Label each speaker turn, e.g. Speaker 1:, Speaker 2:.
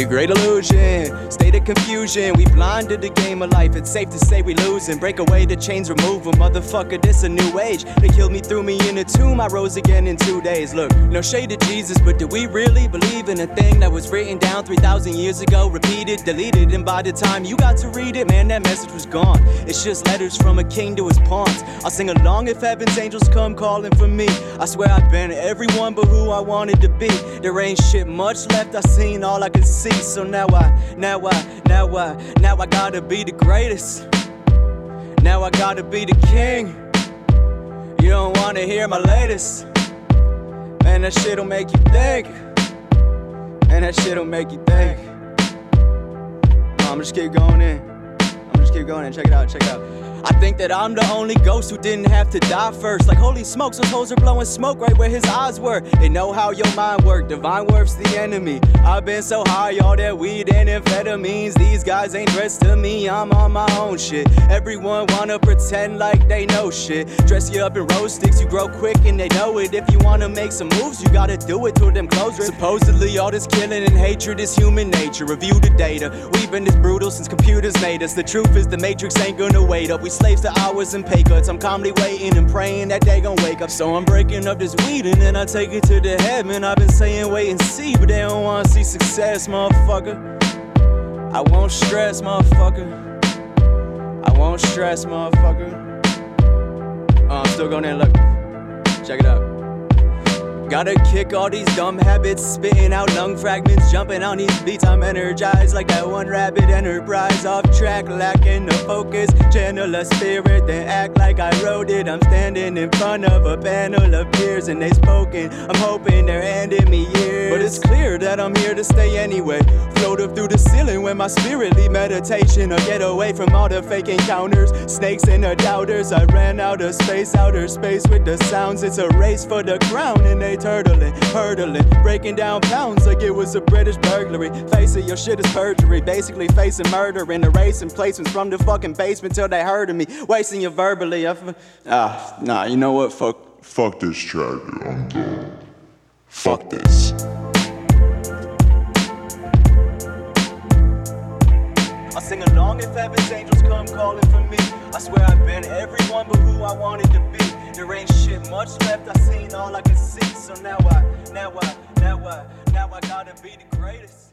Speaker 1: The great illusion, state of confusion. We blinded the game of life. It's safe to say we losing. Break away the chains, remove them. Motherfucker, this a new age. They killed me, threw me in a tomb. I rose again in two days. Look, no shade to Jesus, but do we really believe in a thing that was written down 3,000 years ago? Repeated, deleted, and by the time you got to read it, man, that message was gone. It's just letters from a king to his pawns. I'll sing along if heaven's angels come calling for me. I swear I've been everyone but who I wanted to be. There ain't shit much left. I seen all I could see. So now I, now I, now I, now I gotta be the greatest. Now I gotta be the king. You don't wanna hear my latest. Man, that shit'll make you think. And that shit'll make you think. I'ma just keep going in. Just keep going and Check it out, check it out. I think that I'm the only ghost who didn't have to die first. Like holy smokes, those hoes are blowing smoke right where his eyes were. They know how your mind work. Divine worth's the enemy. I've been so high, all that weed and amphetamines. These guys ain't dressed to me. I'm on my own shit. Everyone wanna pretend like they know shit. Dress you up in rose sticks, you grow quick and they know it. If you wanna make some moves, you gotta do it till them clothes rip. Supposedly all this killing and hatred is human nature. Review the data. We've been this brutal since computers made us. The truth is the matrix ain't gonna wait up. We slaves to hours and pay cuts. I'm calmly waiting and praying that they gon' wake up. So I'm breaking up this weed and then I take it to the heaven. I've been saying wait and see, but they don't wanna see success, motherfucker. I won't stress, motherfucker. I won't stress, motherfucker. Uh, I'm still going in, look. Check it out. Gotta kick all these dumb habits, spitting out lung fragments, jumping on these beats. I'm energized like that one rabbit enterprise. Off track, lacking the focus. Channel a spirit, then act like I wrote it. I'm standing in front of a panel of peers and they spoken. I'm hoping they're handing me years. But it's clear that I'm here to stay anyway. Float up through the ceiling when my spirit leave meditation or get away from all the fake encounters. Snakes and the doubters. I ran out of space, outer space with the sounds. It's a race for the crown and they turtling, hurdling, breaking down pounds like it was a British burglary. Facing your shit is perjury, basically facing murder and erasing placements from the fucking basement till they heard of me, wasting you verbally. I f- ah, nah, you know what? Fuck.
Speaker 2: Fuck this track. I'm done. Fuck this.
Speaker 1: I'll sing along if heaven's angels come calling for me. I swear I've been everyone but who I wanted to be. There ain't shit much left. I seen all I can see. So now I, now I, now I, now I gotta be the greatest.